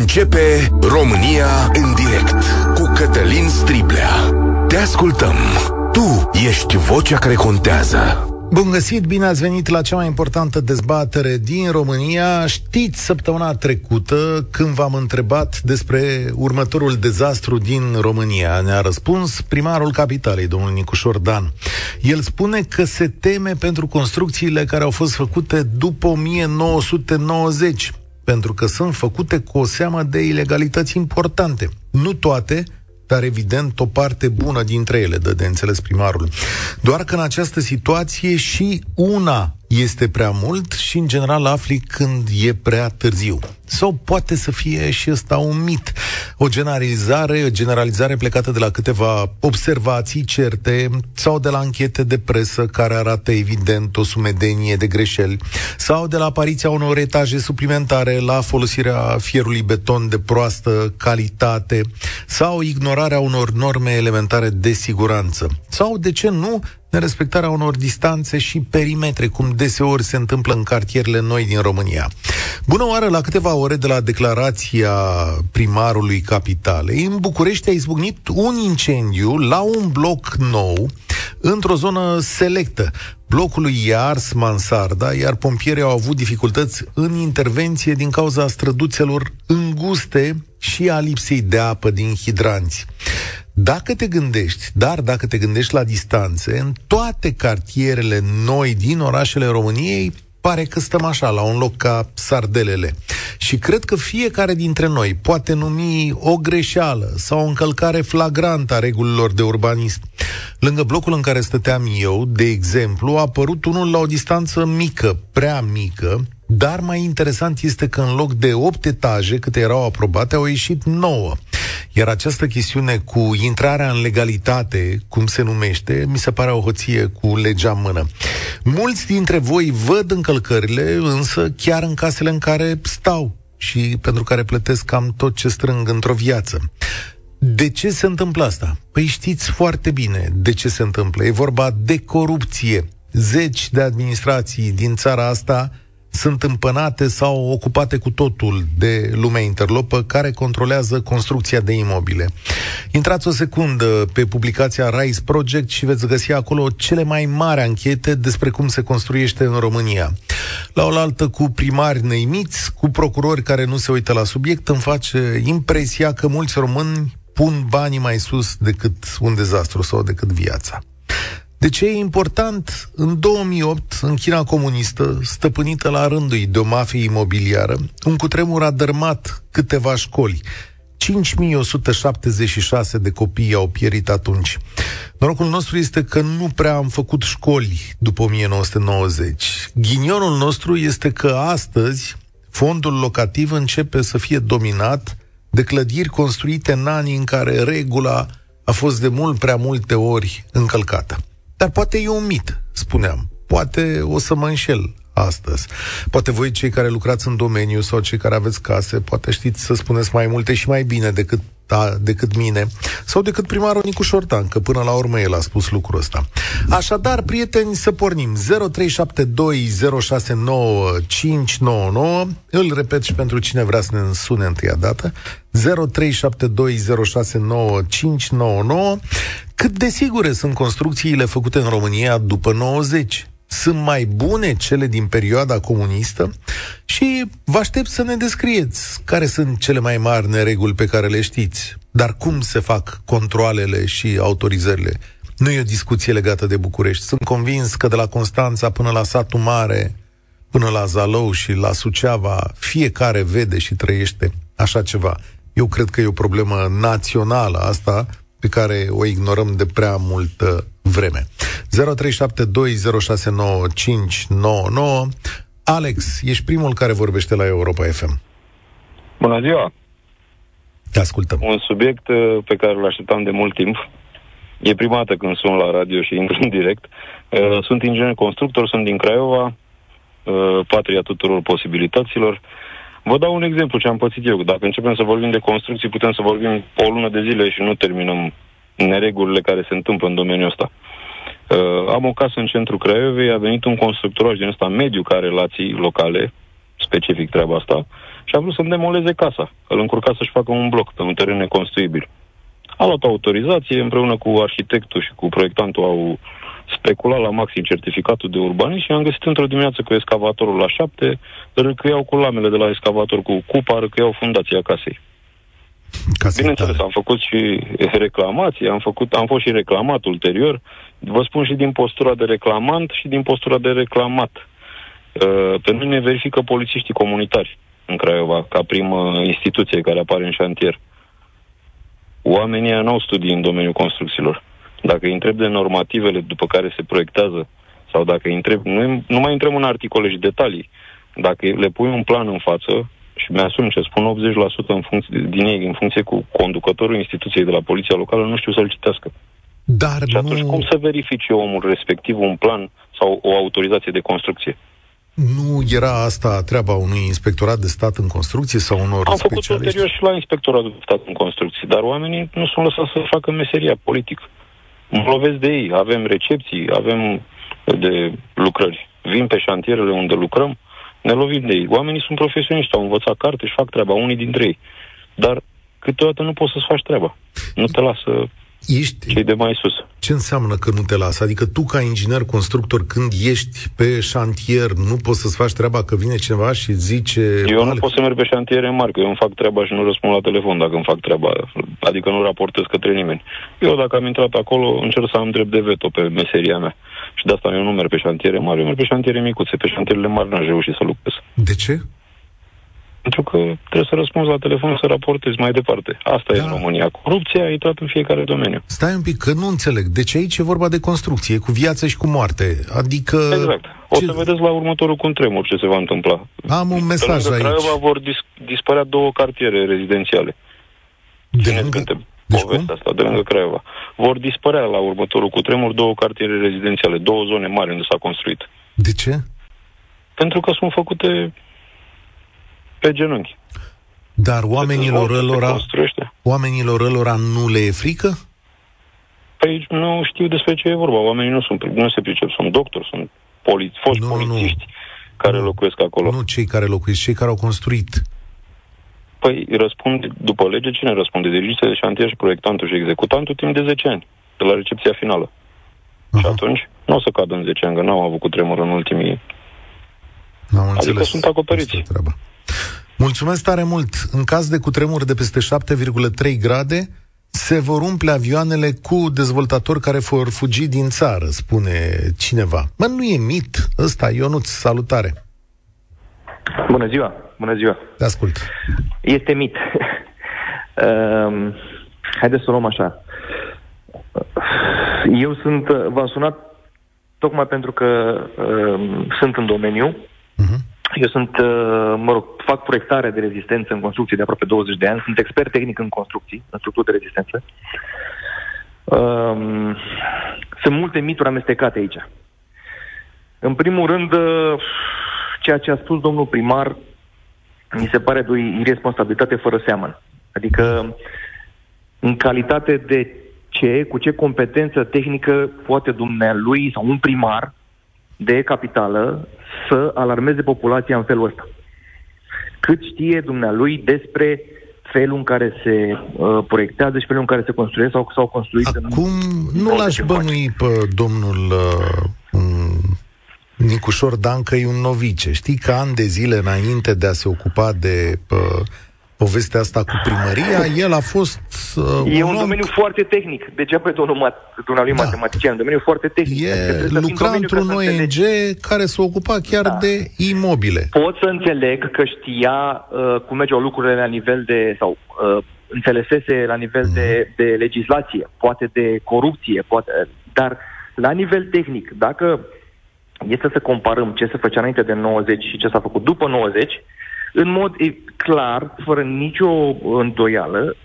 Începe România în direct cu Cătălin Striblea. Te ascultăm. Tu ești vocea care contează. Bun găsit, bine ați venit la cea mai importantă dezbatere din România. Știți săptămâna trecută când v-am întrebat despre următorul dezastru din România. Ne-a răspuns primarul capitalei, domnul Nicușor Dan. El spune că se teme pentru construcțiile care au fost făcute după 1990 pentru că sunt făcute cu o seamă de ilegalități importante. Nu toate, dar evident o parte bună dintre ele, dă de înțeles primarul. Doar că în această situație și una este prea mult și în general afli când e prea târziu. Sau poate să fie și ăsta un mit. O generalizare, o generalizare plecată de la câteva observații certe sau de la închete de presă care arată evident o sumedenie de greșeli sau de la apariția unor etaje suplimentare la folosirea fierului beton de proastă calitate sau ignorarea unor norme elementare de siguranță. Sau, de ce nu, nerespectarea unor distanțe și perimetre, cum deseori se întâmplă în cartierele noi din România. Bună oară, la câteva ore de la declarația primarului capitalei, în București a izbucnit un incendiu la un bloc nou, într-o zonă selectă. Blocului e ars mansarda, iar pompierii au avut dificultăți în intervenție din cauza străduțelor înguste și a lipsei de apă din hidranți. Dacă te gândești, dar dacă te gândești la distanțe, în toate cartierele noi din orașele României, pare că stăm așa, la un loc ca sardelele. Și cred că fiecare dintre noi poate numi o greșeală sau o încălcare flagrantă a regulilor de urbanism. Lângă blocul în care stăteam eu, de exemplu, a apărut unul la o distanță mică, prea mică, dar mai interesant este că în loc de 8 etaje câte erau aprobate, au ieșit 9. Iar această chestiune cu intrarea în legalitate, cum se numește, mi se pare o hoție cu legea în mână. Mulți dintre voi văd încălcările, însă chiar în casele în care stau și pentru care plătesc cam tot ce strâng într-o viață. De ce se întâmplă asta? Păi știți foarte bine de ce se întâmplă. E vorba de corupție. Zeci de administrații din țara asta sunt împănate sau ocupate cu totul de lumea interlopă care controlează construcția de imobile. Intrați o secundă pe publicația Rise Project și veți găsi acolo cele mai mari anchete despre cum se construiește în România. La oaltă cu primari neimiți, cu procurori care nu se uită la subiect, îmi face impresia că mulți români pun banii mai sus decât un dezastru sau decât viața. De ce e important? În 2008, în China comunistă, stăpânită la rândul de o mafie imobiliară, un cutremur a dărmat câteva școli. 5176 de copii au pierit atunci. Norocul nostru este că nu prea am făcut școli după 1990. Ghinionul nostru este că astăzi fondul locativ începe să fie dominat de clădiri construite în anii în care regula a fost de mult prea multe ori încălcată. Dar poate e un mit, spuneam. Poate o să mă înșel astăzi. Poate voi cei care lucrați în domeniu sau cei care aveți case, poate știți să spuneți mai multe și mai bine decât da, decât mine sau decât primarul Nicuș Șortan, că până la urmă el a spus lucrul ăsta. Așadar, prieteni, să pornim 0372069599 îl repet și pentru cine vrea să ne sune întâia dată 0372069599 cât de sigure sunt construcțiile făcute în România după 90? Sunt mai bune cele din perioada comunistă? Și vă aștept să ne descrieți care sunt cele mai mari nereguli pe care le știți. Dar cum se fac controlele și autorizările? Nu e o discuție legată de București. Sunt convins că de la Constanța până la satul mare, până la Zalău și la Suceava, fiecare vede și trăiește așa ceva. Eu cred că e o problemă națională asta, pe care o ignorăm de prea multă vreme. 0372069599 Alex, ești primul care vorbește la Europa FM. Bună ziua! Te ascultăm. Un subiect uh, pe care îl așteptam de mult timp. E prima dată când sun la radio și intru în direct. Uh, sunt inginer constructor, sunt din Craiova, uh, patria tuturor posibilităților. Vă dau un exemplu ce am pățit eu. Dacă începem să vorbim de construcții, putem să vorbim o lună de zile și nu terminăm neregulile care se întâmplă în domeniul ăsta. Uh, am o casă în centrul Craiovei, a venit un constructoraj din ăsta mediu care relații locale, specific treaba asta, și a vrut să-mi demoleze casa, că îl încurca să-și facă un bloc pe un teren neconstruibil. A luat autorizație, împreună cu arhitectul și cu proiectantul au speculat la maxim certificatul de urbanism și am găsit într-o dimineață cu excavatorul la șapte, râcâiau cu lamele de la excavator cu cupa, râcâiau fundația casei. Casa Bineînțeles, am făcut și reclamații, am, făcut, am fost și reclamat ulterior. Vă spun și din postura de reclamant și din postura de reclamat. Uh, pe noi ne verifică polițiștii comunitari în Craiova, ca primă instituție care apare în șantier. Oamenii nu au studii în domeniul construcțiilor. Dacă îi întreb de normativele după care se proiectează, sau dacă îi întreb, nu, nu mai intrăm în articole și detalii, dacă le pui un plan în față, și mi-asum ce spun 80% în funcție, din ei în funcție cu conducătorul instituției de la poliția locală, nu știu să-l citească. Dar și atunci nu... cum să verifice omul respectiv un plan sau o autorizație de construcție? Nu era asta treaba unui inspectorat de stat în construcție sau unor Am făcut specialiști? ulterior și la inspectoratul de stat în construcție, dar oamenii nu sunt lăsați să facă meseria politică. Mă lovesc de ei, avem recepții, avem de lucrări. Vin pe șantierele unde lucrăm, ne lovim de ei. Oamenii sunt profesioniști, au învățat carte și fac treaba, unii dintre ei. Dar câteodată nu poți să-ți faci treaba. Nu te lasă Ești... cei de mai sus. Ce înseamnă că nu te lasă? Adică tu, ca inginer constructor, când ești pe șantier, nu poți să-ți faci treaba că vine cineva și zice... Eu nu pot să merg pe șantiere mari, că eu îmi fac treaba și nu răspund la telefon dacă îmi fac treaba. Adică nu raportez către nimeni. Eu, dacă am intrat acolo, încerc să am drept de veto pe meseria mea. Și de asta eu nu merg pe șantiere mari, eu merg pe șantiere micuțe. Pe șantierele mari n-aș reuși să lucrez. De ce? Pentru că trebuie să răspunzi la telefon să raportezi mai departe. Asta da. e în România. Corupția a intrat în fiecare domeniu. Stai un pic, că nu înțeleg. Deci aici e vorba de construcție, cu viață și cu moarte. Adică... Exact. O ce... să vedeți la următorul cu tremur ce se va întâmpla. Am un mesaj aici. Craiova vor dis- dispărea două cartiere rezidențiale. De lângă... Deci povestea asta, de lângă Craiova. Vor dispărea la următorul cu tremur două cartiere rezidențiale, două zone mari unde s-a construit. De ce? Pentru că sunt făcute pe genunchi. Dar oamenilor ălora, oamenilor ălora nu le e frică? Păi nu știu despre ce e vorba. Oamenii nu, sunt, nu se pricep. Sunt doctori, sunt poli, foști nu, polițiști nu. care nu, locuiesc acolo. Nu cei care locuiesc, cei care au construit. Păi răspund, după lege, cine răspunde? Dirigite de șantier și proiectantul și executantul timp de 10 ani, de la recepția finală. Aha. Și atunci nu o să cadă în 10 ani, că n-au avut cu tremur în ultimii... N-am adică înțeles sunt acoperiți. Mulțumesc tare mult. În caz de cutremur de peste 7,3 grade, se vor umple avioanele cu dezvoltatori care vor fugi din țară, spune cineva. Mă, nu e mit ăsta, Ionuț, salutare. Bună ziua, bună ziua. Te ascult. Este mit. uh, haideți să o luăm așa. Eu sunt, v-am sunat tocmai pentru că uh, sunt în domeniu. Uh-huh. Eu sunt, uh, mă rog, fac proiectare de rezistență în construcții de aproape 20 de ani. Sunt expert tehnic în construcții, în structuri de rezistență. Um, sunt multe mituri amestecate aici. În primul rând, uh, ceea ce a spus domnul primar mi se pare de o irresponsabilitate fără seamăn. Adică, în calitate de ce, cu ce competență tehnică poate dumnealui sau un primar de capitală să alarmeze populația în felul ăsta. Cât știe dumnealui despre felul în care se uh, proiectează și felul în care se construiește sau s-au construit. Acum în nu l-aș bănui pe domnul uh, Nicușor Dan că e un novice. Știi că ani de zile înainte de a se ocupa de uh, povestea asta cu primăria, el a fost uh, E un, un domeniu foarte tehnic. Degeaba e domnul mat- dumnealui da. matematician, un domeniu foarte tehnic. E adică lucra într-un ONG care se ocupa chiar da. de imobile. Pot să înțeleg că știa uh, cum mergeau lucrurile la nivel de, sau uh, înțelesese la nivel mm. de, mhm. de legislație, poate de corupție, poate, dar la nivel tehnic, dacă este să comparăm ce se făcea înainte de 90 și ce s-a făcut după 90, în mod clar, fără nicio îndoială,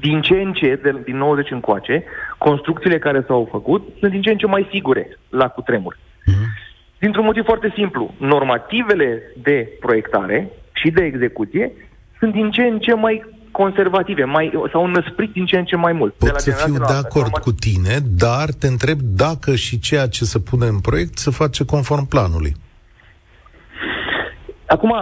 din ce în ce, de, din 90 încoace, construcțiile care s-au făcut sunt din ce în ce mai sigure la cutremur. Mm-hmm. Dintr-un motiv foarte simplu. Normativele de proiectare și de execuție sunt din ce în ce mai conservative, mai, s-au năsprit din ce în ce mai mult. Pot de la să fiu de acord cu tine, dar te întreb dacă și ceea ce se pune în proiect se face conform planului. Acum,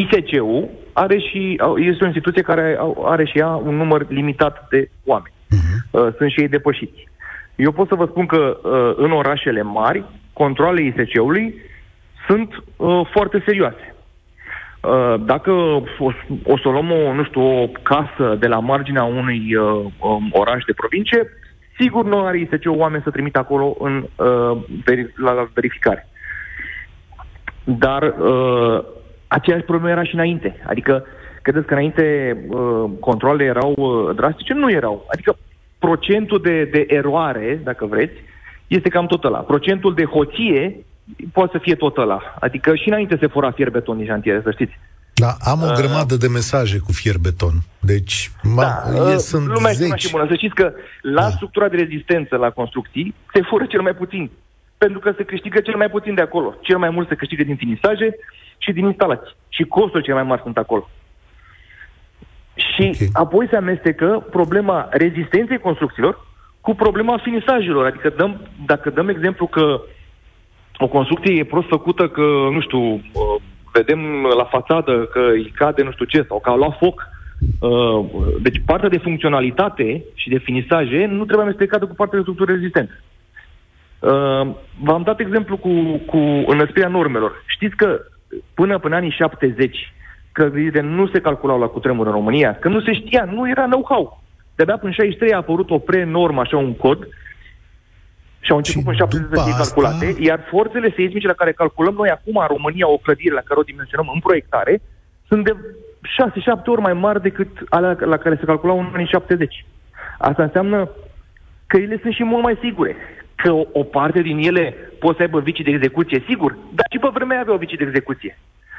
ISC-ul are și, este o instituție care are și ea un număr limitat de oameni. Uh-huh. Sunt și ei depășiți. Eu pot să vă spun că uh, în orașele mari, controlele ISC-ului sunt uh, foarte serioase. Uh, dacă o, o să luăm o, nu știu, o casă de la marginea unui uh, um, oraș de provincie, sigur nu are ISC oameni să trimite acolo în, uh, veri, la, la verificare. Dar uh, aceeași problemă era și înainte. Adică, credeți că înainte uh, controlele erau uh, drastice? Nu erau. Adică procentul de, de eroare, dacă vreți, este cam tot ăla. Procentul de hoție poate să fie tot ăla. Adică și înainte se fura fierbeton din șantiere, să știți. Da, am o uh, grămadă de mesaje cu fierbeton. Deci, ma, da, e, uh, sunt lumea zeci. și bună. Să știți că la da. structura de rezistență la construcții se fură cel mai puțin. Pentru că se câștigă cel mai puțin de acolo. Cel mai mult se câștigă din finisaje și din instalații. Și costurile cele mai mari sunt acolo. Și okay. apoi se amestecă problema rezistenței construcțiilor cu problema finisajelor. Adică dăm, dacă dăm exemplu că o construcție e prost făcută, că, nu știu, uh, vedem la fațadă că îi cade nu știu ce, sau că a luat foc, uh, deci partea de funcționalitate și de finisaje nu trebuie amestecată cu partea de structură rezistentă. Uh, v-am dat exemplu cu, cu înăsprirea normelor. Știți că până până anii 70 clădirile nu se calculau la cutremur în România, că nu se știa, nu era know-how. De-abia până în 63 a apărut o pre-normă, așa un cod, și au început până 70 să fie calculate, asta... iar forțele seismice la care calculăm noi acum în România, o clădire la care o dimensionăm în proiectare, sunt de 6-7 ori mai mari decât alea la care se calculau în anii 70. Asta înseamnă că ele sunt și mult mai sigure. Că o, o parte din ele pot să aibă vicii de execuție, sigur, dar și pe vremea avea o vicii de execuție.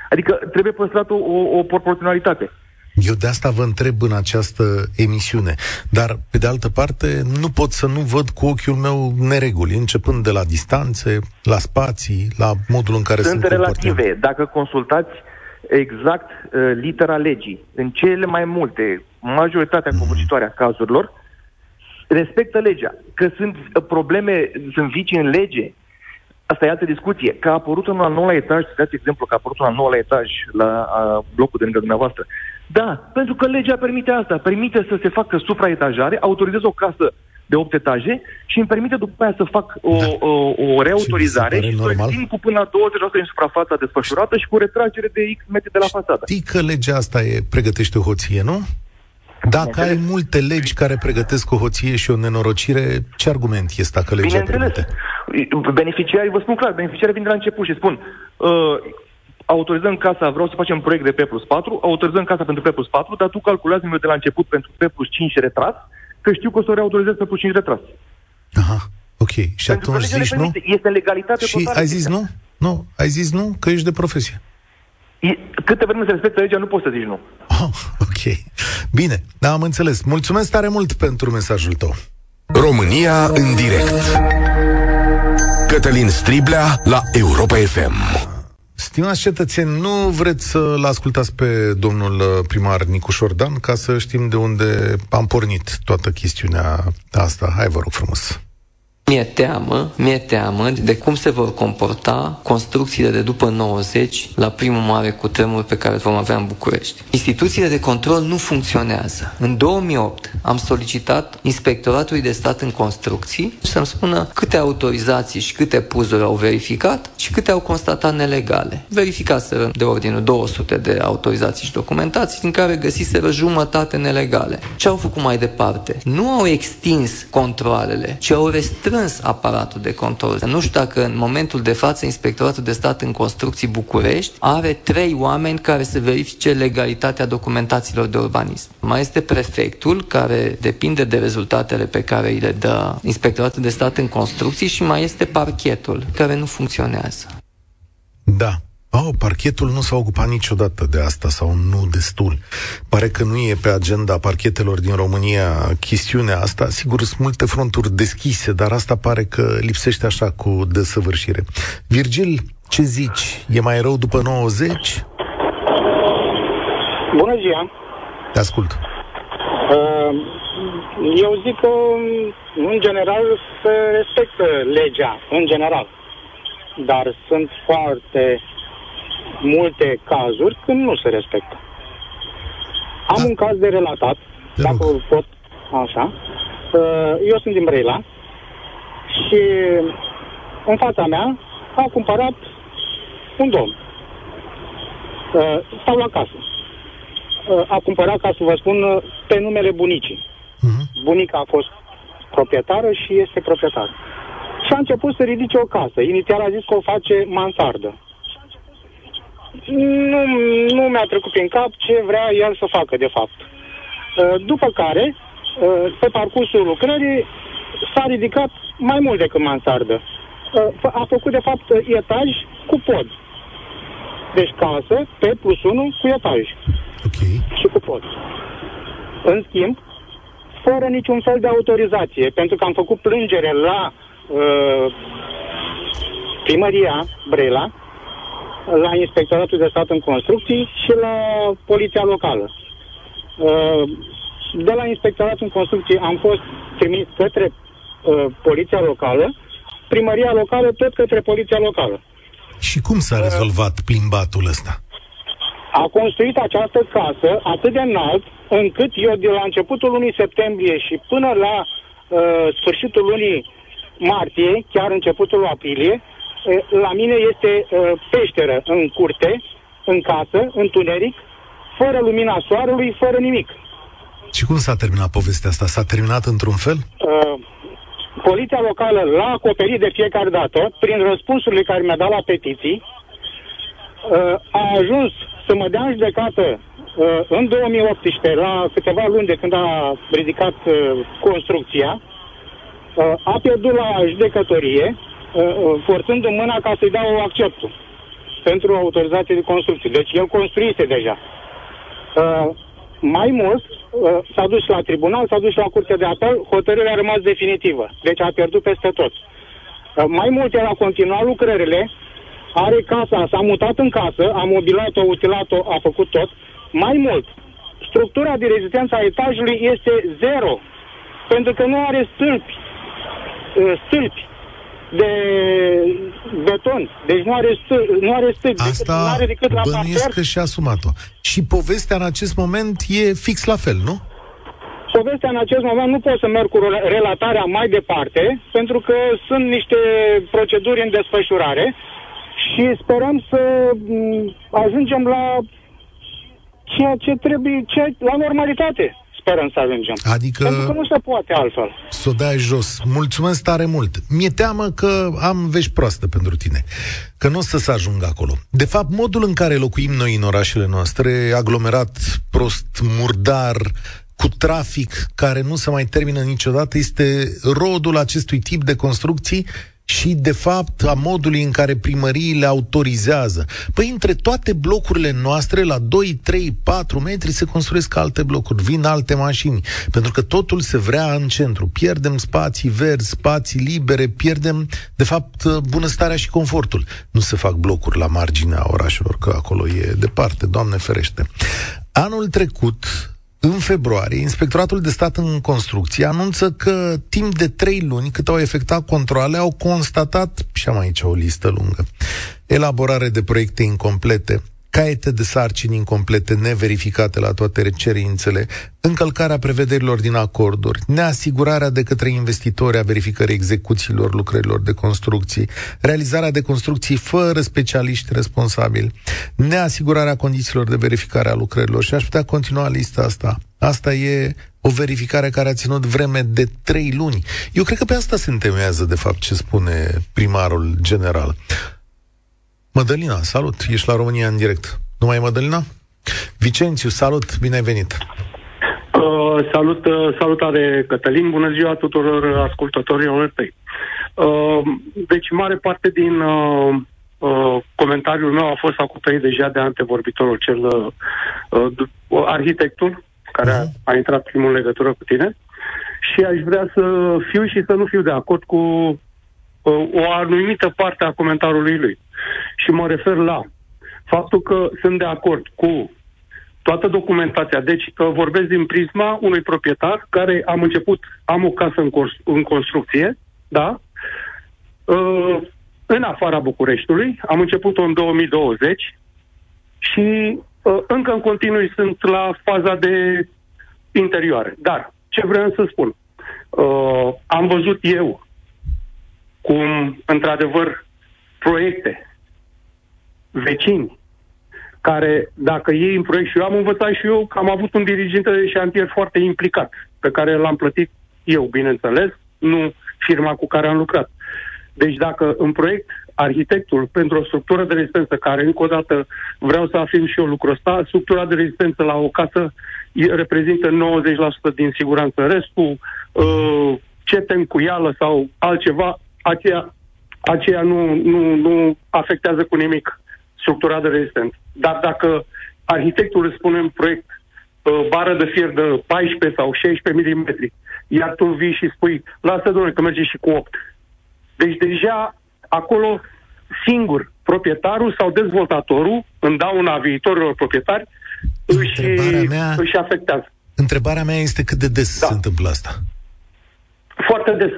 Adică trebuie păstrat o, o, o proporționalitate. Eu de asta vă întreb în această emisiune. Dar, pe de altă parte, nu pot să nu văd cu ochiul meu nereguli, începând de la distanțe, la spații, la modul în care sunt Sunt relative. Dacă consultați exact uh, litera legii, în cele mai multe, majoritatea mm. covârșitoare a cazurilor, respectă legea. Că sunt uh, probleme, sunt vicii în lege, Asta e altă discuție. Că a apărut un al nouălea etaj, să dați exemplu că a apărut un al nouălea etaj la a, blocul de lângă dumneavoastră. Da, pentru că legea permite asta. Permite să se facă supraetajare, autorizez o casă de 8 etaje și îmi permite după aia să fac o, da. o, o reautorizare și să țin cu până la 20% din suprafața desfășurată și cu retragere de X metri de la fațadă. Știi că legea asta e, pregătește o hoție, nu? Dacă ai multe legi care pregătesc o hoție și o nenorocire, ce argument este dacă legea permite? Beneficiarii, vă spun clar, beneficiarii vin de la început și spun uh, autorizăm casa, vreau să facem un proiect de P plus 4, autorizăm casa pentru P plus 4, dar tu calculează-mi de la început pentru P plus 5 retras, că știu că o să o reautorizez P plus 5 retras. Aha, ok. Și pentru atunci zici nu? Este legalitate Și ai zis nu? Nu, ai zis nu, că ești de profesie. Câte vreme se respectă legea, nu poți să zici nu. Oh, ok. Bine, da, am înțeles. Mulțumesc tare mult pentru mesajul tău. România în direct. Cătălin Striblea la Europa FM. Stimați cetățeni, nu vreți să-l ascultați pe domnul uh, primar Nicu Șordan ca să știm de unde am pornit toată chestiunea asta. Hai, vă rog frumos. Mi-e teamă, mi-e teamă de cum se vor comporta construcțiile de după 90 la primul mare cutremur pe care îl vom avea în București. Instituțiile de control nu funcționează. În 2008 am solicitat Inspectoratului de Stat în Construcții să-mi spună câte autorizații și câte puzuri au verificat și câte au constatat nelegale. Verificaseră de ordinul 200 de autorizații și documentații, din care găsiseră jumătate nelegale. Ce au făcut mai departe? Nu au extins controlele, ci au restrâns strâns aparatul de control. Nu știu dacă în momentul de față Inspectoratul de Stat în Construcții București are trei oameni care să verifice legalitatea documentațiilor de urbanism. Mai este prefectul, care depinde de rezultatele pe care îi le dă Inspectoratul de Stat în Construcții și mai este parchetul, care nu funcționează. Da. Oh, parchetul nu s-a ocupat niciodată de asta sau nu destul. Pare că nu e pe agenda parchetelor din România chestiunea asta. Sigur, sunt multe fronturi deschise, dar asta pare că lipsește așa cu desăvârșire. Virgil, ce zici? E mai rău după 90? Bună ziua! Te ascult. Uh, eu zic că, în general, se respectă legea, în general. Dar sunt foarte multe cazuri când nu se respectă. Am Da. un caz de relatat, Te dacă rog. îl pot, așa. Uh, Eu sunt din Brăila și în fața mea a cumpărat un domn. Uh, Stau la casă. Uh, A cumpărat, ca să vă spun, uh, pe numele bunicii. Mhm. Bunica a fost proprietară și este proprietar. Și a început să ridice o casă. Inițial a zis că o face mansardă. Nu, nu mi-a trecut prin cap ce vrea el să facă, de fapt. Uh, După care, uh, pe parcursul lucrării, s-a ridicat mai mult decât mansardă. Uh, f- A făcut, de fapt, etaj cu pod. Deci casă pe plus 1 cu etaj Ok. și cu pod. În schimb, fără niciun fel de autorizație, pentru că am făcut plângere la uh, primăria Brela, la Inspectoratul de Stat în Construcții și la Poliția Locală. Uh, de la Inspectoratul în Construcții am fost trimis către uh, Poliția Locală, primăria locală tot către Poliția Locală. Și cum s-a rezolvat plimbatul ăsta? a construit această casă atât de înalt, încât eu de la începutul lunii septembrie și până la uh, sfârșitul lunii martie, chiar începutul aprilie, uh, la mine este uh, peșteră în curte, în casă, întuneric, fără lumina soarelui, fără nimic. Și cum s-a terminat povestea asta? S-a terminat într-un fel? Uh, poliția locală l-a acoperit de fiecare dată prin răspunsurile care mi-a dat la petiții. Uh, a ajuns să mă dea în judecată uh, în 2018, la câteva luni de când a ridicat uh, construcția. Uh, a pierdut la judecătorie, uh, uh, forțându-mi mâna ca să-i dau acceptul pentru autorizație de construcție. Deci el construise deja. Uh, mai mult, uh, s-a dus la tribunal, s-a dus la curte de apel, hotărârea a rămas definitivă. Deci a pierdut peste tot. Uh, mai mult, el a continuat lucrările, are casa, s-a mutat în casă, a mobilat-o, utilat-o, a făcut tot. Mai mult, structura de rezistență a etajului este zero, pentru că nu are stâlpi, uh, stâlpi de beton. Deci nu are, stâlpi, nu are stâlpi, decât, nu Asta are decât la bănuiesc parter că și-a asumat-o. Și povestea în acest moment e fix la fel, nu? Povestea în acest moment nu pot să merg cu rela- relatarea mai departe, pentru că sunt niște proceduri în desfășurare și sperăm să m, ajungem la ceea ce trebuie, ceea, la normalitate. Sperăm să ajungem. Adică Pentru că nu se poate altfel. să o dai jos. Mulțumesc tare mult. Mi-e teamă că am vești proastă pentru tine. Că nu o să se ajungă acolo. De fapt, modul în care locuim noi în orașele noastre, aglomerat, prost, murdar, cu trafic care nu se mai termină niciodată, este rodul acestui tip de construcții și, de fapt, a modului în care primăriile autorizează. Păi, între toate blocurile noastre, la 2, 3, 4 metri, se construiesc alte blocuri, vin alte mașini, pentru că totul se vrea în centru. Pierdem spații verzi, spații libere, pierdem, de fapt, bunăstarea și confortul. Nu se fac blocuri la marginea orașelor, că acolo e departe, Doamne ferește. Anul trecut, în februarie, Inspectoratul de Stat în Construcție anunță că timp de trei luni, cât au efectuat controle, au constatat, și am aici o listă lungă, elaborare de proiecte incomplete, caiete de sarcini incomplete, neverificate la toate cerințele, încălcarea prevederilor din acorduri, neasigurarea de către investitori a verificării execuțiilor lucrărilor de construcții, realizarea de construcții fără specialiști responsabili, neasigurarea condițiilor de verificare a lucrărilor și aș putea continua lista asta. Asta e o verificare care a ținut vreme de trei luni. Eu cred că pe asta se întemeiază, de fapt, ce spune primarul general. Mădălina, salut, ești la România în direct. Nu mai e Mădălina? Vicențiu, salut, bine ai venit. Uh, salut, uh, salutare Cătălin, bună ziua tuturor ascultătorilor tăi. Uh, deci mare parte din uh, uh, comentariul meu a fost acoperit deja de antevorbitorul cel uh, uh, arhitectul care a, a intrat primul în legătură cu tine și aș vrea să fiu și să nu fiu de acord cu uh, o anumită parte a comentariului lui. Și mă refer la faptul că sunt de acord cu toată documentația. Deci uh, vorbesc din prisma unui proprietar care am început, am o casă în, cors- în construcție, da? Uh, în afara Bucureștiului, am început-o în 2020, și uh, încă în continuu sunt la faza de interioare. Dar, ce vreau să spun? Uh, am văzut eu cum, într-adevăr, proiecte, vecini, care, dacă ei în proiect și eu am învățat și eu că am avut un dirigent de șantier foarte implicat, pe care l-am plătit eu, bineînțeles, nu firma cu care am lucrat. Deci dacă în proiect arhitectul pentru o structură de rezistență, care încă o dată vreau să afirm și eu lucrul ăsta, structura de rezistență la o casă reprezintă 90% din siguranță. Restul, uh, cetencuială sau altceva, aceea, aceea nu, nu, nu afectează cu nimic structura de rezistență. Dar dacă arhitectul îți spune în proiect uh, bară de fier de 14 sau 16 mm, iar tu vii și spui, lasă domnule că merge și cu 8. Deci deja acolo singur proprietarul sau dezvoltatorul, în dauna viitorilor proprietari, își, mea, își afectează. Întrebarea mea este cât de des da. se întâmplă asta? Foarte des,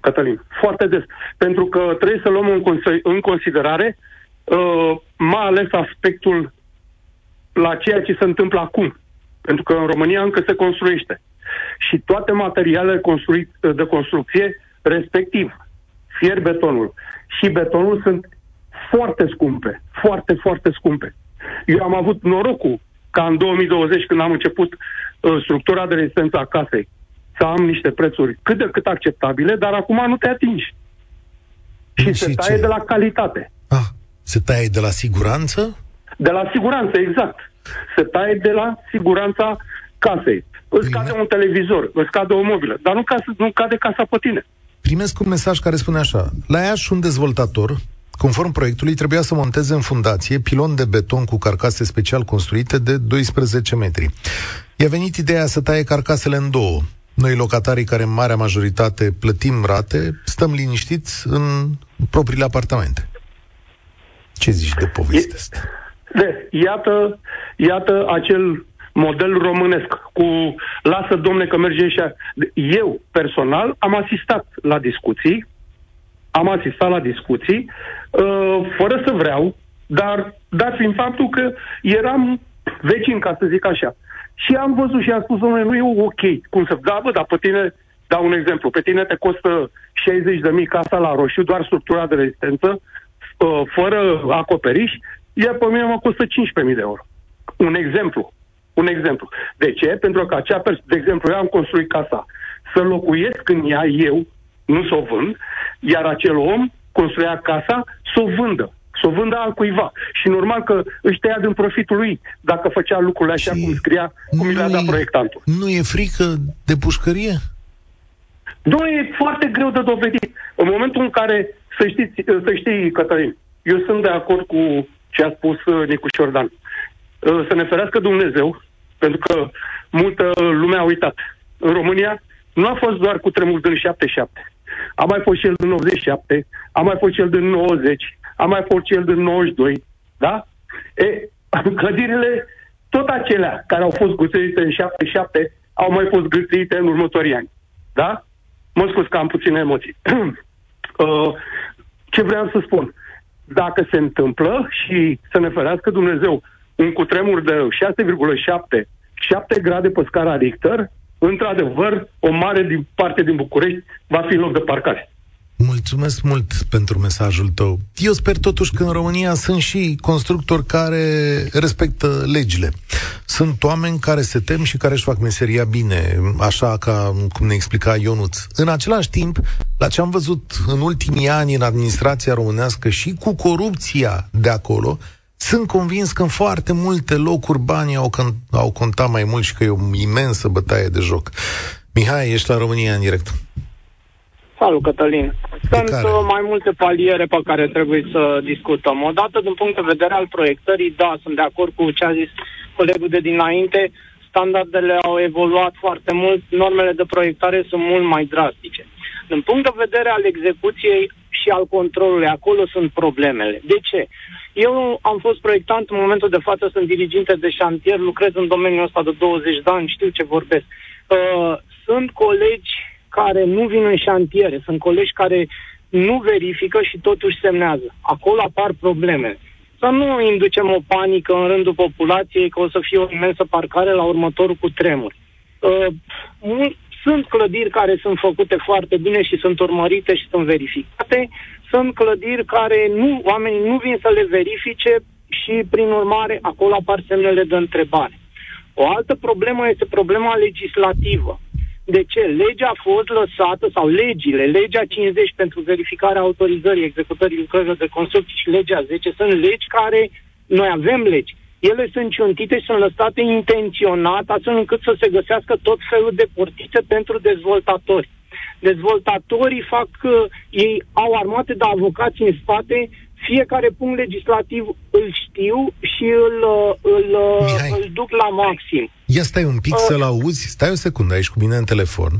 Cătălin, foarte des. Pentru că trebuie să luăm în, cons- în considerare uh, mai ales aspectul la ceea ce se întâmplă acum. Pentru că în România încă se construiește. Și toate materialele construit, de construcție, respectiv fier betonul și betonul sunt foarte scumpe, foarte, foarte scumpe. Eu am avut norocul ca în 2020, când am început uh, structura de rezistență a casei, să am niște prețuri cât de cât acceptabile, dar acum nu te atingi. Și, și se taie ce? de la calitate. Ah, se taie de la siguranță? De la siguranță, exact. Se taie de la siguranța casei. Îți cade un televizor, îți cade o mobilă, dar nu, casă, nu cade casa pe tine primesc un mesaj care spune așa. La Iași, un dezvoltator, conform proiectului, trebuia să monteze în fundație pilon de beton cu carcase special construite de 12 metri. I-a venit ideea să taie carcasele în două. Noi, locatarii care în marea majoritate plătim rate, stăm liniștiți în propriile apartamente. Ce zici de povestea asta? De, iată, iată acel model românesc, cu lasă domne că merge și Eu, personal, am asistat la discuții, am asistat la discuții, uh, fără să vreau, dar dat fiind faptul că eram vecin, ca să zic așa. Și am văzut și am spus, domnule, nu e ok. Cum să... Da, bă, dar pe tine, dau un exemplu, pe tine te costă 60 de mii casa la roșu, doar structura de rezistență, uh, fără acoperiș, iar pe mine mă costă 15.000 de euro. Un exemplu. Un exemplu. De ce? Pentru că acea persoană, de exemplu, eu am construit casa. Să locuiesc în ea eu, nu să o vând, iar acel om construia casa să o vândă să o vândă altcuiva. Și normal că își tăia din profitul lui dacă făcea lucrurile așa și cum scria, cum le-a dat proiectantul. Nu e frică de pușcărie? Nu, e foarte greu de dovedit. În momentul în care, să, știți, să știi, Cătălin, eu sunt de acord cu ce a spus uh, Nicu Șordan. Uh, să ne ferească Dumnezeu pentru că multă lume a uitat. În România nu a fost doar cu tremur din 77. A mai fost cel din 87, a mai fost cel din 90, a mai fost cel din 92, da? E, clădirile, tot acelea care au fost găsite în 77, au mai fost găsite în următorii ani. Da? Mă scuz că am puține emoții. uh, ce vreau să spun? Dacă se întâmplă și să ne ferească Dumnezeu un cutremur de 6,7, 7 grade pe scara Richter, într-adevăr, o mare din parte din București va fi loc de parcare. Mulțumesc mult pentru mesajul tău. Eu sper totuși că în România sunt și constructori care respectă legile. Sunt oameni care se tem și care își fac meseria bine, așa ca cum ne explica Ionuț. În același timp, la ce am văzut în ultimii ani în administrația românească și cu corupția de acolo, sunt convins că în foarte multe locuri banii au, au contat mai mult și că e o imensă bătaie de joc. Mihai, ești la România în direct. Salut, Cătălin. Sunt care? Uh, mai multe paliere pe care trebuie să discutăm. Odată, din punct de vedere al proiectării, da, sunt de acord cu ce a zis colegul de dinainte. Standardele au evoluat foarte mult, normele de proiectare sunt mult mai drastice. Din punct de vedere al execuției și al controlului, acolo sunt problemele. De ce? Eu am fost proiectant, în momentul de față sunt diriginte de șantier, lucrez în domeniul ăsta de 20 de ani, știu ce vorbesc. Uh, sunt colegi care nu vin în șantiere, sunt colegi care nu verifică și totuși semnează. Acolo apar probleme. să nu inducem o panică în rândul populației că o să fie o imensă parcare la următorul cu tremur. Uh, sunt clădiri care sunt făcute foarte bine și sunt urmărite și sunt verificate. Sunt clădiri care nu, oamenii nu vin să le verifice și, prin urmare, acolo apar semnele de întrebare. O altă problemă este problema legislativă. De ce? Legea a fost lăsată, sau legile, legea 50 pentru verificarea autorizării executării lucrărilor de construcții și legea 10 sunt legi care, noi avem legi, ele sunt ciuntite și sunt lăsate intenționat astfel încât să se găsească tot felul de portițe pentru dezvoltatori. Dezvoltatorii fac, uh, ei au armate de avocați în spate, fiecare punct legislativ îl știu și îl, uh, îl, uh, îl duc la maxim. Ia stai un pic uh, să-l auzi, stai o secundă aici cu mine în telefon.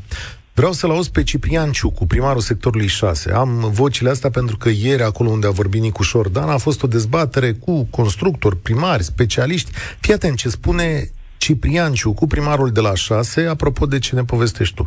Vreau să-l auzi pe Ciprian Ciucu, primarul sectorului 6. Am vocile astea pentru că ieri, acolo unde a vorbit Nicu Șordan, a fost o dezbatere cu constructori, primari, specialiști. Fii atent ce spune Ciprian Ciucu, primarul de la 6, apropo de ce ne povestești tu.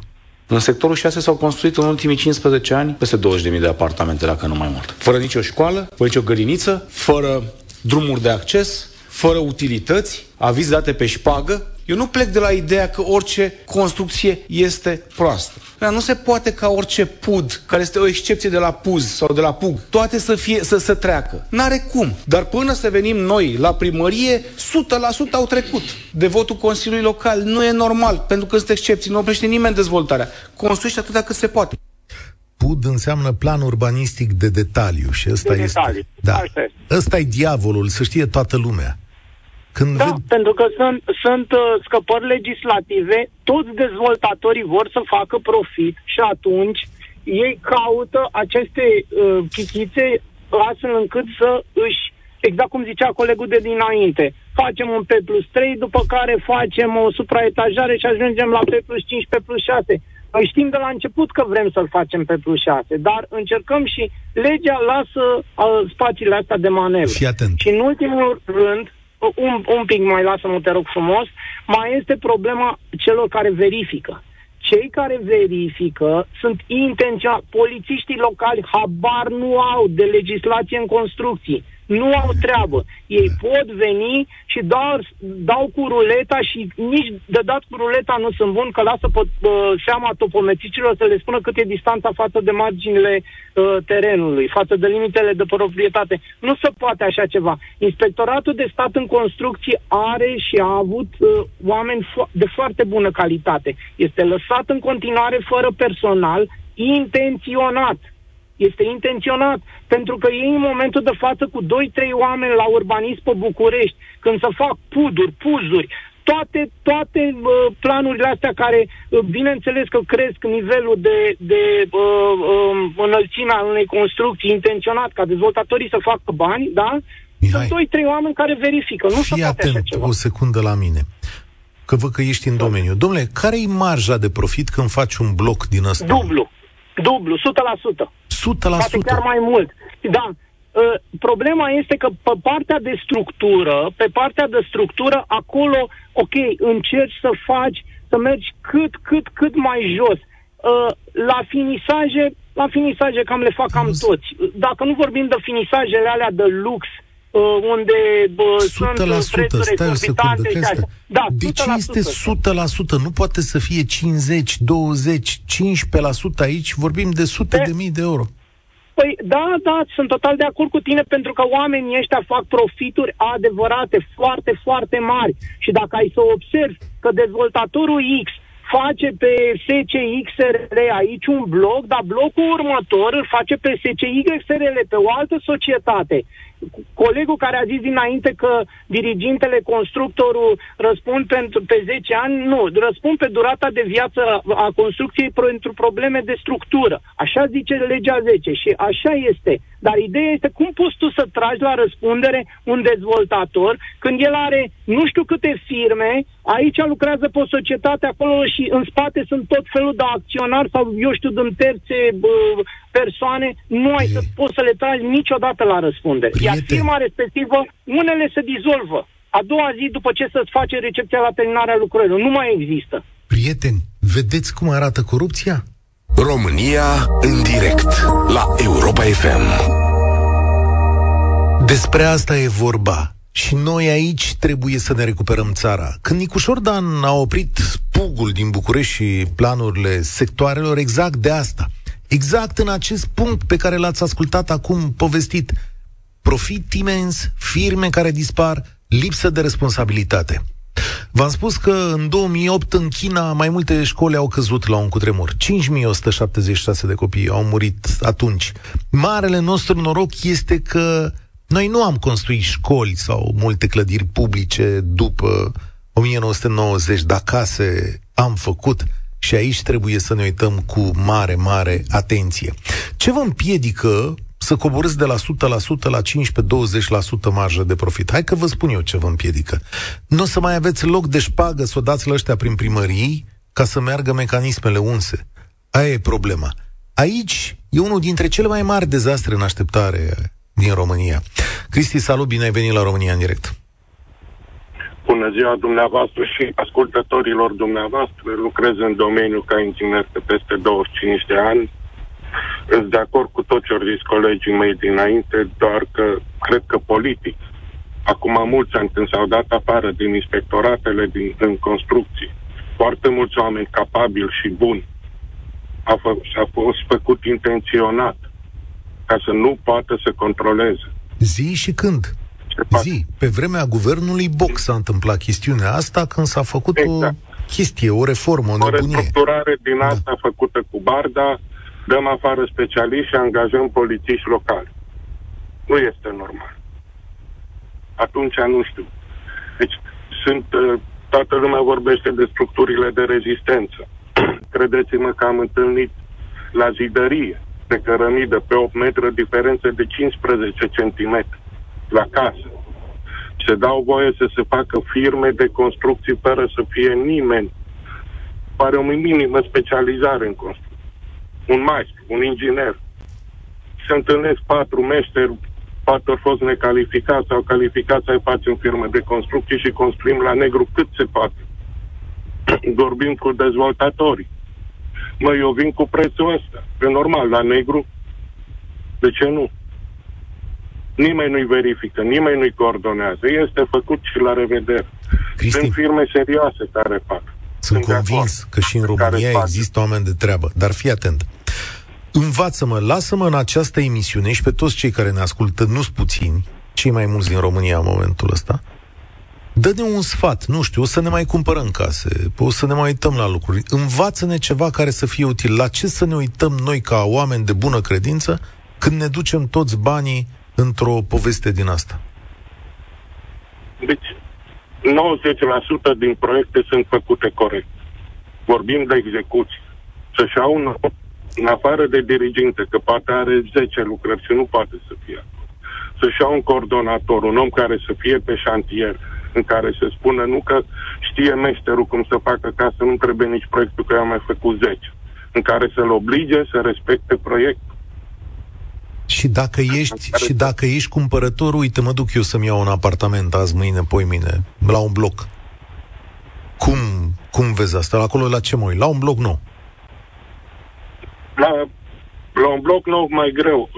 În sectorul 6 s-au construit în ultimii 15 ani peste 20.000 de apartamente, dacă nu mai mult. Fără nicio școală, fără nicio grădiniță, fără drumuri de acces, fără utilități, aviz date pe șpagă, eu nu plec de la ideea că orice construcție este proastă. Dar nu se poate ca orice pud, care este o excepție de la puz sau de la pug, toate să, fie, să, să treacă. N-are cum. Dar până să venim noi la primărie, 100% au trecut de votul Consiliului Local. Nu e normal, pentru că sunt excepții, nu oprește nimeni dezvoltarea. Construiește atât cât se poate. PUD înseamnă plan urbanistic de detaliu și ăsta de este... Detalii. Da. Ăsta e diavolul, să știe toată lumea. Când da, ved... pentru că sunt, sunt uh, scăpări legislative, toți dezvoltatorii vor să facă profit și atunci ei caută aceste uh, chichițe astfel încât să își, exact cum zicea colegul de dinainte, facem un P plus 3, după care facem o supraetajare și ajungem la P plus 5, P plus 6. Noi știm de la început că vrem să-l facem pe plus 6, dar încercăm și legea lasă uh, spațiile astea de manevră. Fii atent. Și în ultimul rând, un, un pic mai lasă-mă, te rog frumos, mai este problema celor care verifică. Cei care verifică sunt intenționat. Polițiștii locali habar nu au de legislație în construcții nu au treabă. Ei pot veni și dau, dau cu ruleta și nici de dat cu ruleta nu sunt bun, că lasă pe uh, seama topometicilor să le spună cât e distanța față de marginile uh, terenului, față de limitele de proprietate. Nu se poate așa ceva. Inspectoratul de stat în construcții are și a avut uh, oameni fo- de foarte bună calitate. Este lăsat în continuare fără personal, intenționat este intenționat, pentru că ei în momentul de față cu 2-3 oameni la urbanism pe București, când se fac puduri, puzuri, toate, toate uh, planurile astea care, uh, bineînțeles că cresc nivelul de, de uh, uh, înălțime al unei construcții intenționat ca dezvoltatorii să facă bani, da? Mihai, Sunt 2-3 oameni care verifică, nu se poate așa ceva. o secundă la mine că văd că ești în domeniu. Domnule, care e marja de profit când faci un bloc din ăsta? Dublu. Dublu, 100%. 100%. Poate chiar mai mult. Da. Uh, problema este că pe partea de structură, pe partea de structură, acolo, ok, încerci să faci, să mergi cât, cât, cât mai jos. Uh, la finisaje, la finisaje cam le fac cam toți. Dacă nu vorbim de finisajele alea de lux, uh, unde uh, sunt prețuri stai o secundă, și Da, de ce este 100%? Nu poate să fie 50, 20, 15% aici? Vorbim de sute de, de mii de euro. Păi da, da, sunt total de acord cu tine pentru că oamenii ăștia fac profituri adevărate, foarte, foarte mari. Și dacă ai să observi că dezvoltatorul X face pe SCXRL aici un bloc, dar blocul următor îl face pe SCXRL, pe o altă societate colegul care a zis dinainte că dirigintele, constructorul răspund pentru, pe 10 ani, nu, răspund pe durata de viață a construcției pentru probleme de structură. Așa zice legea 10 și așa este. Dar ideea este cum poți tu să tragi la răspundere un dezvoltator când el are nu știu câte firme, aici lucrează pe o societate acolo și în spate sunt tot felul de acționari sau eu știu din terțe bă, persoane, nu ai să poți să le tragi niciodată la răspundere. Prieten. Iar firma respectivă, unele se dizolvă. A doua zi după ce să-ți face recepția la terminarea lucrărilor. Nu mai există. Prieteni, vedeți cum arată corupția? România în direct la Europa FM. Despre asta e vorba. Și noi aici trebuie să ne recuperăm țara. Când Nicușor Dan a oprit pugul din București și planurile sectoarelor, exact de asta. Exact în acest punct pe care l-ați ascultat acum povestit. Profit imens, firme care dispar, lipsă de responsabilitate. V-am spus că în 2008 în China mai multe școli au căzut la un cutremur. 5176 de copii au murit atunci. Marele nostru noroc este că noi nu am construit școli sau multe clădiri publice după 1990, dar case am făcut și aici trebuie să ne uităm cu mare, mare atenție. Ce vă împiedică să coborâți de la 100% la 15-20% marjă de profit? Hai că vă spun eu ce vă împiedică. Nu o să mai aveți loc de șpagă să o dați la ăștia prin primării ca să meargă mecanismele unse. Aia e problema. Aici e unul dintre cele mai mari dezastre în așteptare din România. Cristi, salut, bine ai venit la România în direct. Bună ziua dumneavoastră și ascultătorilor dumneavoastră. Lucrez în domeniu ca inginer de peste 25 de ani. Sunt de acord cu tot ce au zis colegii mei dinainte, doar că cred că politic. Acum mulți ani când s-au dat afară din inspectoratele din, în construcții, foarte mulți oameni capabili și buni a, fă, a fost făcut intenționat ca să nu poată să controleze. Zi și când? Zi. Pe vremea guvernului Boc s-a întâmplat chestiunea asta când s-a făcut exact. o chestie, o reformă, o nebunie. O restructurare din da. asta făcută cu Barda, dăm afară specialiști și angajăm polițiști locali. Nu este normal. Atunci nu știu. Deci sunt, uh, toată lumea vorbește de structurile de rezistență. Credeți-mă că am întâlnit la zidărie de cărămidă pe 8 metri, diferențe de 15 cm la casă. Se dau voie să se facă firme de construcții fără să fie nimeni. Pare o minimă specializare în construcții. Un maestru, un inginer. Se întâlnesc patru meșteri, patru au fost necalificați sau calificați să-i faci în firmă de construcții și construim la negru cât se poate. Vorbim cu dezvoltatorii Mă, eu vin cu prețul ăsta. E normal, la negru, de ce nu? Nimeni nu-i verifică, nimeni nu-i coordonează. Este făcut și la revedere. Cristi, Sunt firme serioase care fac. Sunt, Sunt convins că și în România există oameni de treabă, dar fii atent. Învață-mă, lasă-mă în această emisiune și pe toți cei care ne ascultă, nu-s puțini, cei mai mulți din România în momentul ăsta, Dă-ne un sfat, nu știu, o să ne mai cumpărăm case, o să ne mai uităm la lucruri. Învață-ne ceva care să fie util. La ce să ne uităm noi ca oameni de bună credință când ne ducem toți banii într-o poveste din asta? Deci, 90% din proiecte sunt făcute corect. Vorbim de execuții. Să-și au un, în afară de diriginte, că poate are 10 lucrări și nu poate să fie să-și iau un coordonator, un om care să fie pe șantier, în care se spune nu că știe meșterul cum să facă ca să nu trebuie nici proiectul că eu am mai făcut 10, în care să-l oblige să respecte proiectul. Și dacă ești, și dacă ești cumpărător, uite, mă duc eu să-mi iau un apartament azi, mâine, poi mine, la un bloc. Cum, cum vezi asta? Acolo la ce mă uit? La un bloc nou. La, la un bloc nou mai greu.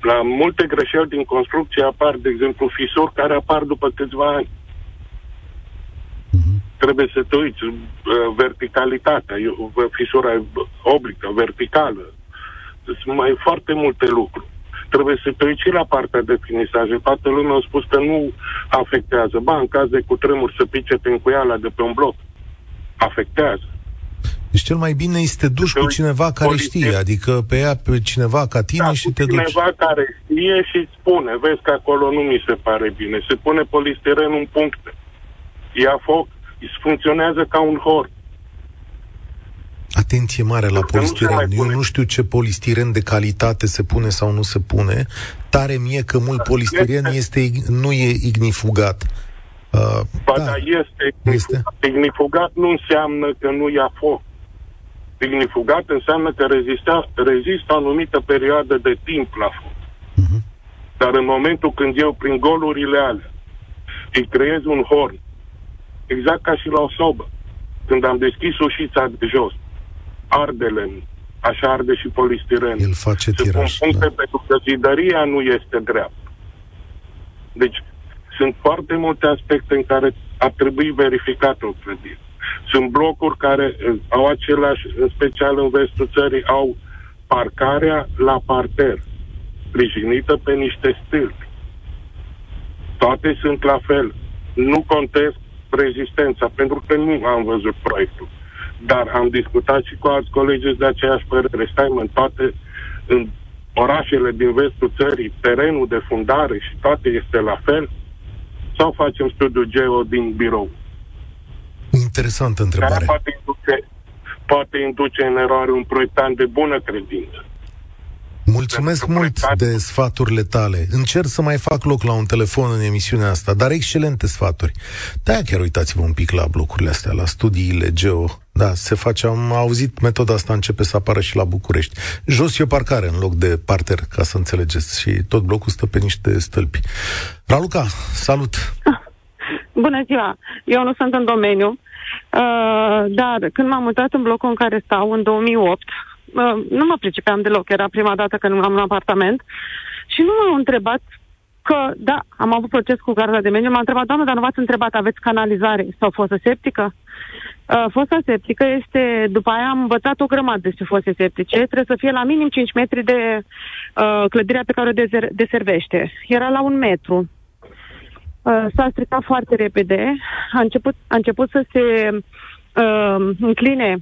La multe greșeli din construcție apar, de exemplu, fisuri care apar după câțiva ani trebuie să te uiți, uh, verticalitatea, fisura oblică, verticală. Sunt mai foarte multe lucruri. Trebuie să te uiți și la partea de finisaje. Toată lumea a spus că nu afectează. Ba, în caz de cutremur să pice pe încuiala de pe un bloc. Afectează. Deci cel mai bine este să te duci cu cineva care poliție. știe, adică pe ea pe cineva ca tine da, și te cineva duci. cineva care știe și îți spune, vezi că acolo nu mi se pare bine. Se pune polistiren în puncte. Ia foc, funcționează ca un hor. Atenție mare la polistiren. Eu nu știu ce polistiren de calitate se pune sau nu se pune. Tare mie că mult polistiren este, este nu e ignifugat. Uh, ba da, da este, este. Ignifugat nu înseamnă că nu ia foc. Ignifugat înseamnă că rezista, rezistă o anumită perioadă de timp la foc. Uh-huh. Dar în momentul când eu, prin golurile alea, îi creez un horn exact ca și la o sobă. Când am deschis ușița de jos, ardele, așa arde și polistiren. El face tiraj, puncte da. pentru că zidăria nu este dreaptă. Deci, sunt foarte multe aspecte în care ar trebui verificat o clădire. Sunt blocuri care uh, au același, în special în vestul țării, au parcarea la parter, sprijinită pe niște stâlpi. Toate sunt la fel. Nu contest rezistența, pentru că nu am văzut proiectul. Dar am discutat și cu alți colegi de aceeași părere. Stai, în toate, în orașele din vestul țării, terenul de fundare și toate este la fel? Sau facem studiu geo din birou? Interesantă întrebare. Care poate induce, poate induce în eroare un proiectant de bună credință. Mulțumesc mult de sfaturile tale. Încerc să mai fac loc la un telefon în emisiunea asta, dar excelente sfaturi. Da, chiar uitați-vă un pic la blocurile astea, la studiile geo. Da, se face, am auzit metoda asta începe să apară și la București. Jos e o parcare în loc de parter, ca să înțelegeți, și tot blocul stă pe niște stâlpi. Raluca, salut! Bună ziua! Eu nu sunt în domeniu, uh, dar când m-am mutat în blocul în care stau, în 2008, nu mă pricepeam deloc, era prima dată când am un apartament și nu m-au întrebat că, da, am avut proces cu garda de mediu, m-a întrebat, doamnă, dar nu v-ați întrebat, aveți canalizare sau fosă septică? Uh, fosa septică este, după aia am învățat o grămadă despre fose septice, trebuie să fie la minim 5 metri de uh, clădirea pe care o dezer- deservește. Era la un metru. Uh, s-a stricat foarte repede, a început, a început să se uh, încline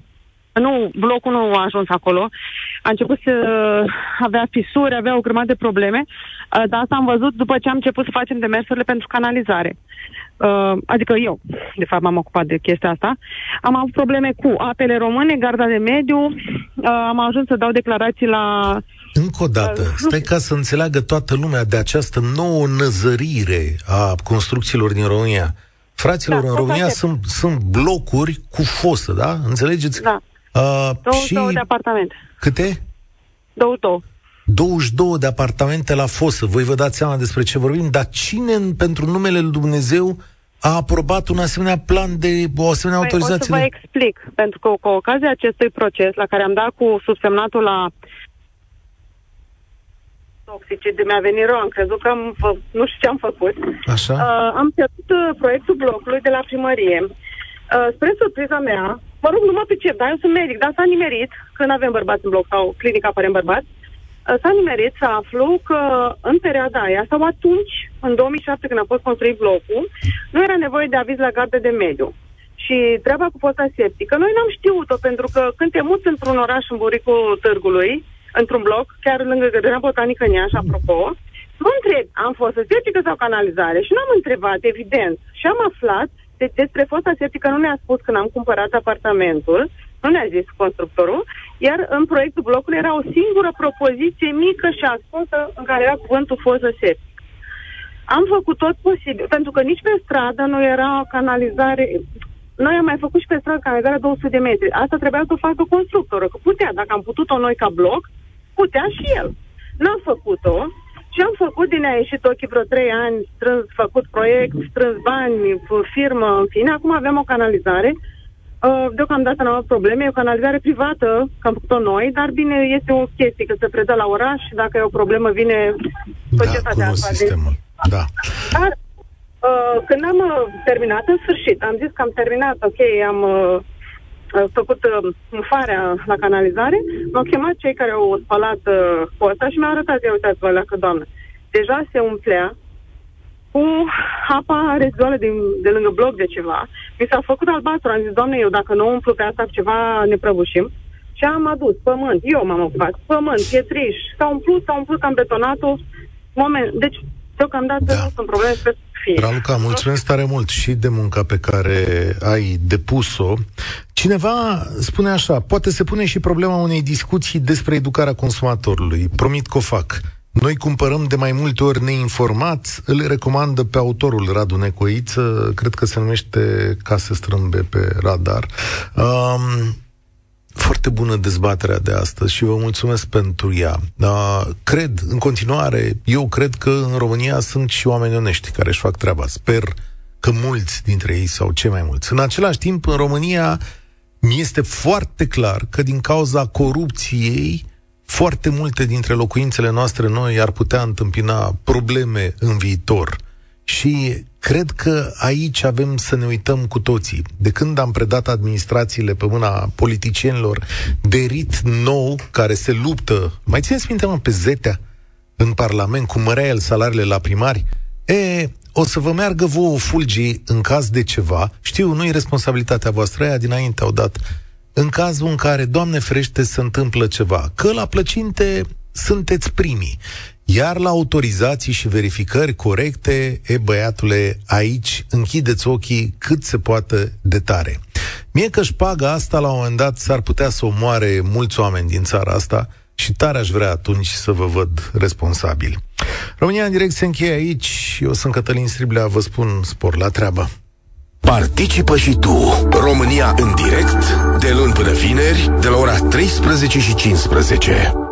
nu, blocul nu a ajuns acolo. A început să avea fisuri, avea o grămadă de probleme, uh, dar asta am văzut după ce am început să facem demersurile pentru canalizare. Uh, adică eu, de fapt, m-am ocupat de chestia asta. Am avut probleme cu apele române, garda de mediu, uh, am ajuns să dau declarații la încă o dată, stai ca să înțeleagă toată lumea de această nouă năzărire a construcțiilor din România. Fraților, da, în România sunt, sunt blocuri cu fosă, da? Înțelegeți? Da. Uh, 22 și... de apartamente. Câte? 22. 22 de apartamente la fosă. Voi vă dați seama despre ce vorbim, dar cine, pentru numele lui Dumnezeu, a aprobat un asemenea plan de o asemenea păi, autorizație? O să vă explic, pentru că cu ocazia acestui proces la care am dat cu subsemnatul la toxice, de mi-a venit rău, am crezut că am fă... nu știu ce am făcut. Așa? Uh, am cerut uh, proiectul blocului de la primărie. Uh, spre surpriza mea, Mă rog, nu mă pricep, dar eu sunt medic, dar s-a nimerit, când avem bărbați în bloc sau clinica apare în bărbați, uh, s-a nimerit să aflu că în perioada aia, sau atunci, în 2007, când a fost construit blocul, nu era nevoie de aviz la gardă de mediu. Și treaba cu fosta septică, noi n-am știut-o, pentru că când te muți într-un oraș în buricul târgului, într-un bloc, chiar lângă Grădina Botanică în Iași, apropo, mă întreb, am fost septică sau canalizare? Și n-am întrebat, evident. Și am aflat de, despre fosta septică nu ne-a spus când am cumpărat apartamentul, nu ne-a zis constructorul, iar în proiectul blocului era o singură propoziție mică și ascunsă în care era cuvântul fosă septică. Am făcut tot posibil, pentru că nici pe stradă nu era canalizare. Noi am mai făcut și pe stradă canalizarea 200 de metri. Asta trebuia să o facă constructorul, că putea, dacă am putut-o noi ca bloc, putea și el. N-am făcut-o, ce am făcut din a ieșit ochii vreo trei ani, strâns, făcut proiect, strâns bani, firmă, în fine. Acum avem o canalizare. Uh, deocamdată n-am avut probleme. E o canalizare privată, că am făcut-o noi, dar bine, este o chestie, că se predă la oraș și dacă e o problemă, vine societatea da, asta. Sistemul. De... Da. Dar uh, când am uh, terminat, în sfârșit, am zis că am terminat, ok, am uh, făcut umfarea uh, la canalizare, m-au chemat cei care au spălat uh, posta și mi-au arătat, ia uitați-vă la că, doamnă, deja se umplea cu apa reziduală din, de lângă bloc de ceva. Mi s-a făcut albastru, am zis, doamne, eu dacă nu umplu pe asta ceva ne prăbușim. Și am adus pământ, eu m-am ocupat, pământ, pietriș, s-a umplut, s-a umplut, am betonat-o. Moment, deci, deocamdată da. nu sunt probleme, sper fie. Raluca, mulțumesc tare mult și de munca pe care ai depus-o. Cineva spune așa, poate se pune și problema unei discuții despre educarea consumatorului. Promit că o fac. Noi cumpărăm de mai multe ori neinformați, îl recomandă pe autorul Radu Necoiță, cred că se numește Case Strâmbe pe radar. Um, foarte bună dezbaterea de astăzi și vă mulțumesc pentru ea. Uh, cred, în continuare, eu cred că în România sunt și oameni onești care își fac treaba. Sper că mulți dintre ei sau cei mai mulți. În același timp, în România mi este foarte clar că din cauza corupției foarte multe dintre locuințele noastre noi ar putea întâmpina probleme în viitor. Și cred că aici avem să ne uităm cu toții. De când am predat administrațiile pe mâna politicienilor de rit nou, care se luptă, mai țineți minte, mă, pe Zetea, în Parlament, cu mărea el salariile la primari? E, o să vă meargă vouă fulgii în caz de ceva. Știu, nu e responsabilitatea voastră, aia dinainte au dat. În cazul în care, Doamne ferește, se întâmplă ceva. Că la plăcinte sunteți primii. Iar la autorizații și verificări corecte, e băiatule, aici închideți ochii cât se poate de tare. Mie că șpaga asta la un moment dat s-ar putea să omoare mulți oameni din țara asta și tare aș vrea atunci să vă văd responsabil. România în direct se încheie aici. Eu sunt Cătălin Striblea, vă spun spor la treabă. Participă și tu, România în direct, de luni până vineri, de la ora 13 și 15.